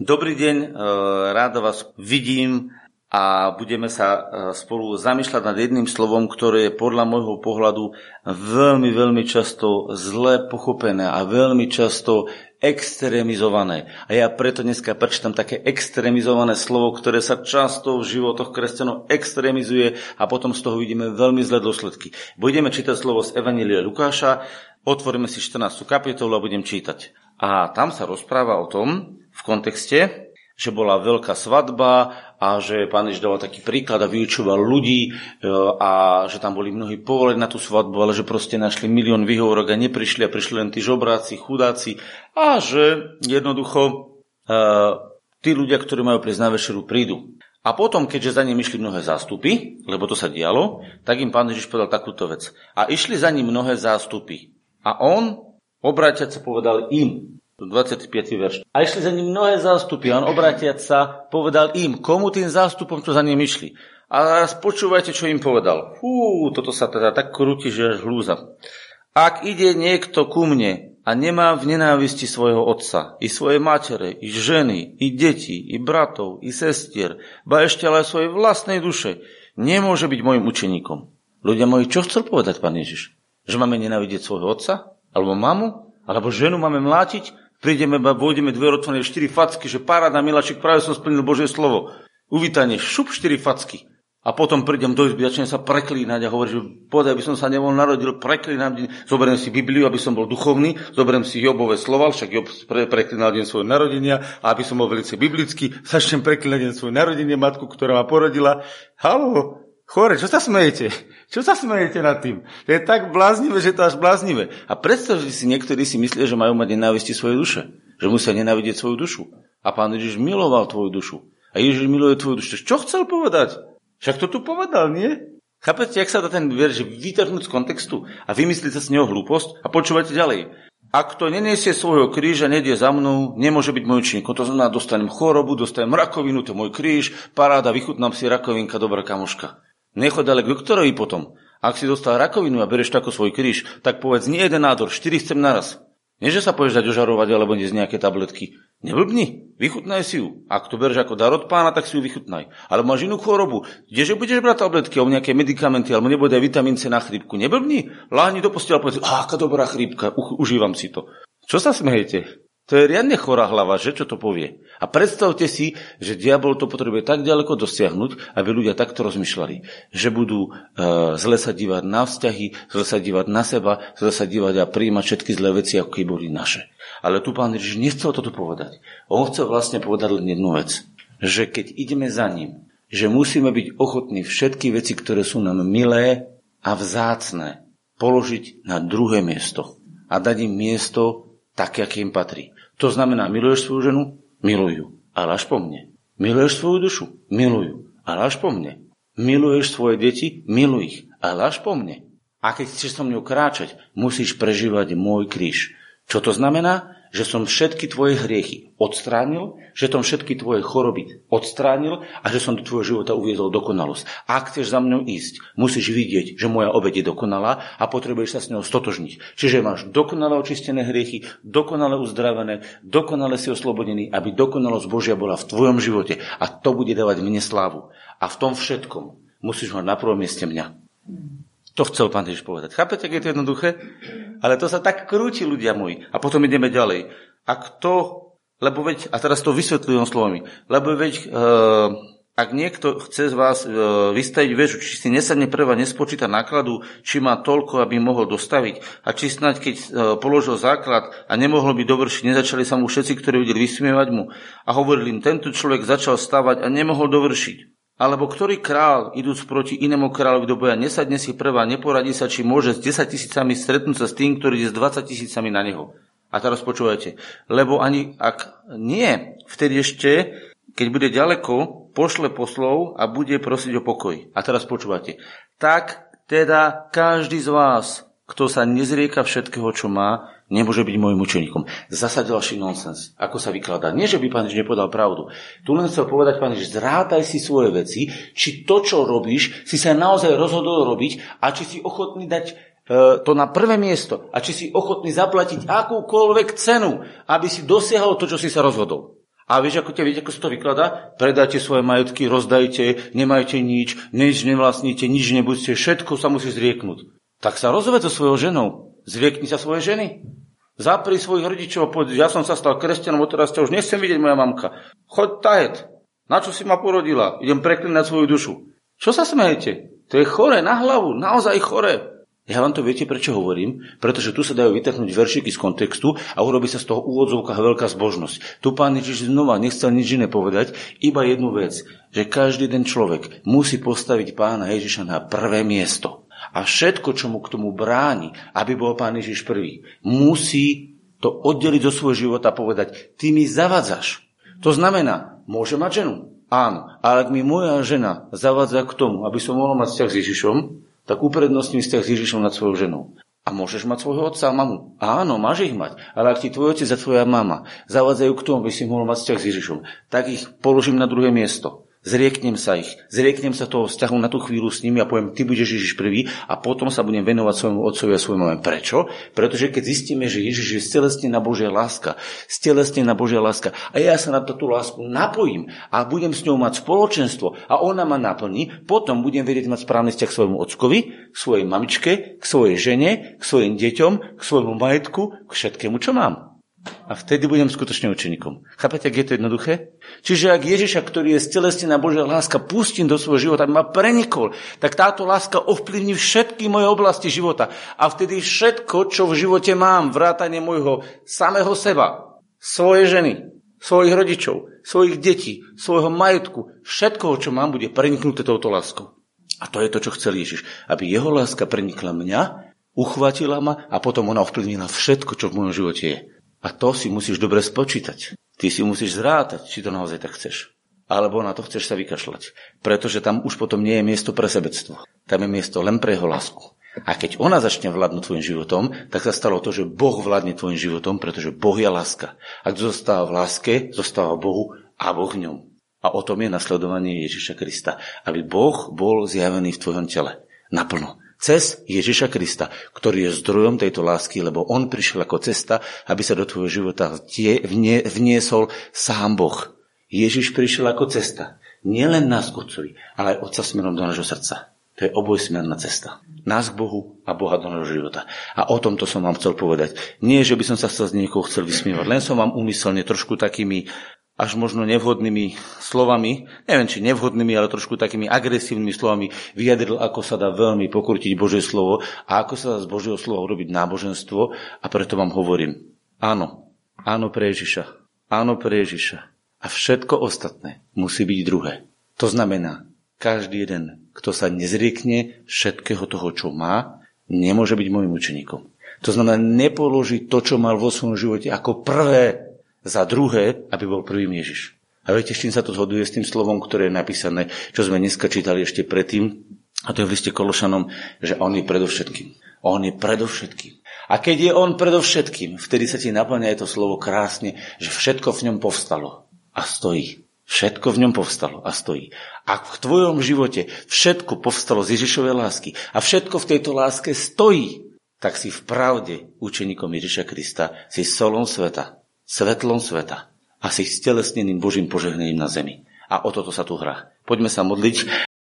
Dobrý deň, e, rád vás vidím a budeme sa e, spolu zamýšľať nad jedným slovom, ktoré je podľa môjho pohľadu veľmi, veľmi často zle pochopené a veľmi často extrémizované. A ja preto dneska prečítam také extrémizované slovo, ktoré sa často v životoch kresťanov extrémizuje a potom z toho vidíme veľmi zlé dôsledky. Budeme čítať slovo z Evanília Lukáša, otvoríme si 14. kapitolu a budem čítať. A tam sa rozpráva o tom, v kontexte, že bola veľká svadba a že pán Ježiš dával taký príklad a vyučoval ľudí e, a že tam boli mnohí povolení na tú svadbu, ale že proste našli milión výhovorok a neprišli a prišli len tí žobráci, chudáci a že jednoducho e, tí ľudia, ktorí majú prísť na večeru, prídu. A potom, keďže za ním išli mnohé zástupy, lebo to sa dialo, tak im pán Ježiš povedal takúto vec. A išli za ním mnohé zástupy. A on, obráťať sa, povedal im, 25. verš. A išli za ním mnohé zástupy. A on obratiať sa povedal im, komu tým zástupom, čo za ním išli. A raz počúvajte, čo im povedal. Fú, toto sa teda tak krúti, že až hlúza. Ak ide niekto ku mne a nemá v nenávisti svojho otca, i svoje matere, i ženy, i deti, i bratov, i sestier, ba ešte ale svojej vlastnej duše, nemôže byť môjim učeníkom. Ľudia moji, čo chcel povedať pán Ježiš? Že máme nenávidieť svojho otca? Alebo mamu? Alebo ženu máme mlátiť? prídeme, vôjdeme otvorené, štyri facky, že paráda, miláčik, práve som splnil Božie slovo. Uvítanie, šup štyri facky. A potom prídem do izby, začnem sa preklínať a hovorím, že podaj, aby som sa nebol narodil, preklínam, zoberiem si Bibliu, aby som bol duchovný, zoberiem si Jobové slova, však Job pre, preklínal deň svojho narodenia a aby som bol veľmi biblický, začnem preklínať deň svoje narodenie, matku, ktorá ma porodila. Halo, Chore, čo sa smejete? Čo sa smejete nad tým? To je tak bláznivé, že to až bláznivé. A predstavte si, niektorí si myslia, že majú mať nenávisti svoje duše. Že musia nenávidieť svoju dušu. A pán Ježiš miloval tvoju dušu. A Ježiš miluje tvoju dušu. Čo chcel povedať? Však to tu povedal, nie? Chápete, jak sa dá ten verš vytrhnúť z kontextu a vymyslieť sa s neho hlúposť? A počúvajte ďalej. Ak to neniesie svojho kríža, nedie za mnou, nemôže byť môj učeníkom. To znamená, dostanem chorobu, dostanem rakovinu, to je môj kríž, paráda, vychutnám si rakovinka, dobrá kamoška. Nechod ale k doktorovi potom. Ak si dostal rakovinu a bereš tako svoj kríž, tak povedz nie jeden nádor, štyri chcem naraz. Nie, že sa pôjdeš dať ožarovať alebo nie z nejaké tabletky. Neblbni, vychutnaj si ju. Ak to bereš ako dar od pána, tak si ju vychutnaj. Alebo máš inú chorobu. Kdeže budeš brať tabletky alebo nejaké medikamenty, alebo nebude aj vitamín C na chrípku. Neblbni, láhni do postela a povedz, aká dobrá chrípka, užívam si to. Čo sa smejete? To je riadne chorá hlava, že čo to povie. A predstavte si, že diabol to potrebuje tak ďaleko dosiahnuť, aby ľudia takto rozmýšľali. Že budú e, zle sa dívať na vzťahy, zle sa dívať na seba, zle sa dívať a príjmať všetky zlé veci, ako keby boli naše. Ale tu pán Ježiš nechcel toto povedať. On chcel vlastne povedať len jednu vec. Že keď ideme za ním, že musíme byť ochotní všetky veci, ktoré sú nám milé a vzácne, položiť na druhé miesto a dať im miesto také, aké im patrí. To znamená, miluješ svoju ženu? Miluj ju, ale až po mne. Miluješ svoju dušu? Miluj ju, ale až po mne. Miluješ svoje deti? Miluj ich, ale až po mne. A keď chceš so mnou kráčať, musíš prežívať môj kríž. Čo to znamená? Že som všetky tvoje hriechy odstránil, že som všetky tvoje choroby odstránil a že som do tvojho života uviezol dokonalosť. Ak chceš za mnou ísť, musíš vidieť, že moja obed je dokonalá a potrebuješ sa s ňou stotožniť. Čiže máš dokonale očistené hriechy, dokonale uzdravené, dokonale si oslobodený, aby dokonalosť Božia bola v tvojom živote a to bude dávať mne slávu. A v tom všetkom musíš mať na prvom mieste mňa. To chcel pán Ježiš povedať. Chápete, ak je to jednoduché? Ale to sa tak krúti, ľudia moji. A potom ideme ďalej. A kto, lebo veď, a teraz to vysvetľujem slovami, lebo veď, e, ak niekto chce z vás e, vystaviť väžu, či si nesadne prvá nespočíta nákladu, či má toľko, aby mohol dostaviť, a či snáď, keď e, položil základ a nemohol by dovršiť, nezačali sa mu všetci, ktorí videli vysmievať mu a hovorili im, tento človek začal stavať a nemohol dovršiť. Alebo ktorý král, idúc proti inému kráľovi do boja, nesadne si prvá, neporadí sa, či môže s 10 tisícami stretnúť sa s tým, ktorý ide s 20 tisícami na neho. A teraz počúvajte. Lebo ani ak nie, vtedy ešte, keď bude ďaleko, pošle poslov a bude prosiť o pokoj. A teraz počúvate. Tak teda každý z vás, kto sa nezrieka všetkého, čo má, nemôže byť môjim učeníkom. Zasa ďalší nonsens. Ako sa vykladá? Nie, že by pán Ježiš nepovedal pravdu. Tu len chcel povedať pán Ježiš, zrátaj si svoje veci, či to, čo robíš, si sa naozaj rozhodol robiť a či si ochotný dať e, to na prvé miesto a či si ochotný zaplatiť akúkoľvek cenu, aby si dosiahol to, čo si sa rozhodol. A vieš, ako, te, viete, ako sa to vykladá? Predajte svoje majetky, rozdajte, nemajte nič, nič nevlastníte, nič nebudete, všetko sa musí zrieknúť. Tak sa rozved so svojou ženou. Zriekni sa svojej ženy. Zapri svojich rodičov, poď, ja som sa stal kresťanom, teraz ťa už nechcem vidieť, moja mamka. Choď tajet. Na čo si ma porodila? Idem preklinať svoju dušu. Čo sa smejete? To je chore na hlavu, naozaj chore. Ja vám to viete, prečo hovorím? Pretože tu sa dajú vytrhnúť veršiky z kontextu a urobí sa z toho úvodzovka veľká zbožnosť. Tu pán Ježiš znova nechcel nič iné povedať, iba jednu vec, že každý ten človek musí postaviť pána Ježiša na prvé miesto. A všetko, čo mu k tomu bráni, aby bol pán Ježiš prvý, musí to oddeliť zo svojho života a povedať, ty mi zavadzaš. To znamená, môže mať ženu? Áno, ale ak mi moja žena zavadza k tomu, aby som mohol mať vzťah s Ježišom, tak uprednostním vzťah s Ježišom nad svojou ženou. A môžeš mať svojho otca a mamu. Áno, máš ich mať. Ale ak ti tvoj otec a tvoja mama zavádzajú k tomu, aby si mohol mať vzťah s Ježišom, tak ich položím na druhé miesto. Zrieknem sa ich. Zrieknem sa toho vzťahu na tú chvíľu s nimi a poviem, ty budeš Ježiš prvý a potom sa budem venovať svojmu otcovi a svojmu mame. Prečo? Pretože keď zistíme, že Ježiš je stelesnená Božia láska, stelesnená Božia láska a ja sa na tú lásku napojím a budem s ňou mať spoločenstvo a ona ma naplní, potom budem vedieť mať správny vzťah k svojmu ockovi, k svojej mamičke, k svojej žene, k svojim deťom, k svojmu majetku, k všetkému, čo mám. A vtedy budem skutočne učeníkom. Chápete, ak je to jednoduché? Čiže ak Ježiša, ktorý je stelesnená Božia láska, pustím do svojho života, aby ma prenikol, tak táto láska ovplyvní všetky moje oblasti života. A vtedy všetko, čo v živote mám, vrátanie môjho samého seba, svoje ženy, svojich rodičov, svojich detí, svojho majetku, všetko, čo mám, bude preniknuté touto láskou. A to je to, čo chcel Ježiš. Aby jeho láska prenikla mňa, uchvatila ma a potom ona ovplyvnila všetko, čo v mojom živote je. A to si musíš dobre spočítať. Ty si musíš zrátať, či to naozaj tak chceš. Alebo na to chceš sa vykašľať. Pretože tam už potom nie je miesto pre sebectvo. Tam je miesto len pre jeho lásku. A keď ona začne vládnuť tvojim životom, tak sa stalo to, že Boh vládne tvojim životom, pretože Boh je láska. Ak zostáva v láske, zostáva Bohu a Boh v ňom. A o tom je nasledovanie Ježiša Krista. Aby Boh bol zjavený v tvojom tele. Naplno cez Ježiša Krista, ktorý je zdrojom tejto lásky, lebo on prišiel ako cesta, aby sa do tvojho života vniesol sám Boh. Ježiš prišiel ako cesta. Nielen nás k Otcovi, ale aj Otca smerom do nášho srdca. To je obojsmerná cesta. Nás k Bohu a Boha do nášho života. A o tomto som vám chcel povedať. Nie, že by som sa z niekoho chcel vysmievať, len som vám umyselne trošku takými až možno nevhodnými slovami, neviem či nevhodnými, ale trošku takými agresívnymi slovami vyjadril, ako sa dá veľmi pokrutiť Božie slovo a ako sa dá z Božieho slova urobiť náboženstvo a preto vám hovorím, áno, áno pre Ježiša, áno pre Ježiša a všetko ostatné musí byť druhé. To znamená, každý jeden, kto sa nezriekne všetkého toho, čo má, nemôže byť môjim učeníkom. To znamená, nepoloží to, čo mal vo svojom živote ako prvé za druhé, aby bol prvým Ježiš. A viete, s čím sa to zhoduje s tým slovom, ktoré je napísané, čo sme dneska čítali ešte predtým, a to je v liste Kološanom, že on je predovšetkým. On je predovšetkým. A keď je on predovšetkým, vtedy sa ti naplňa to slovo krásne, že všetko v ňom povstalo a stojí. Všetko v ňom povstalo a stojí. Ak v tvojom živote všetko povstalo z Ježišovej lásky a všetko v tejto láske stojí, tak si v pravde učeníkom Ježiša Krista, si solom sveta svetlom sveta a si stelesneným Božím požehnením na zemi. A o toto sa tu hrá. Poďme sa modliť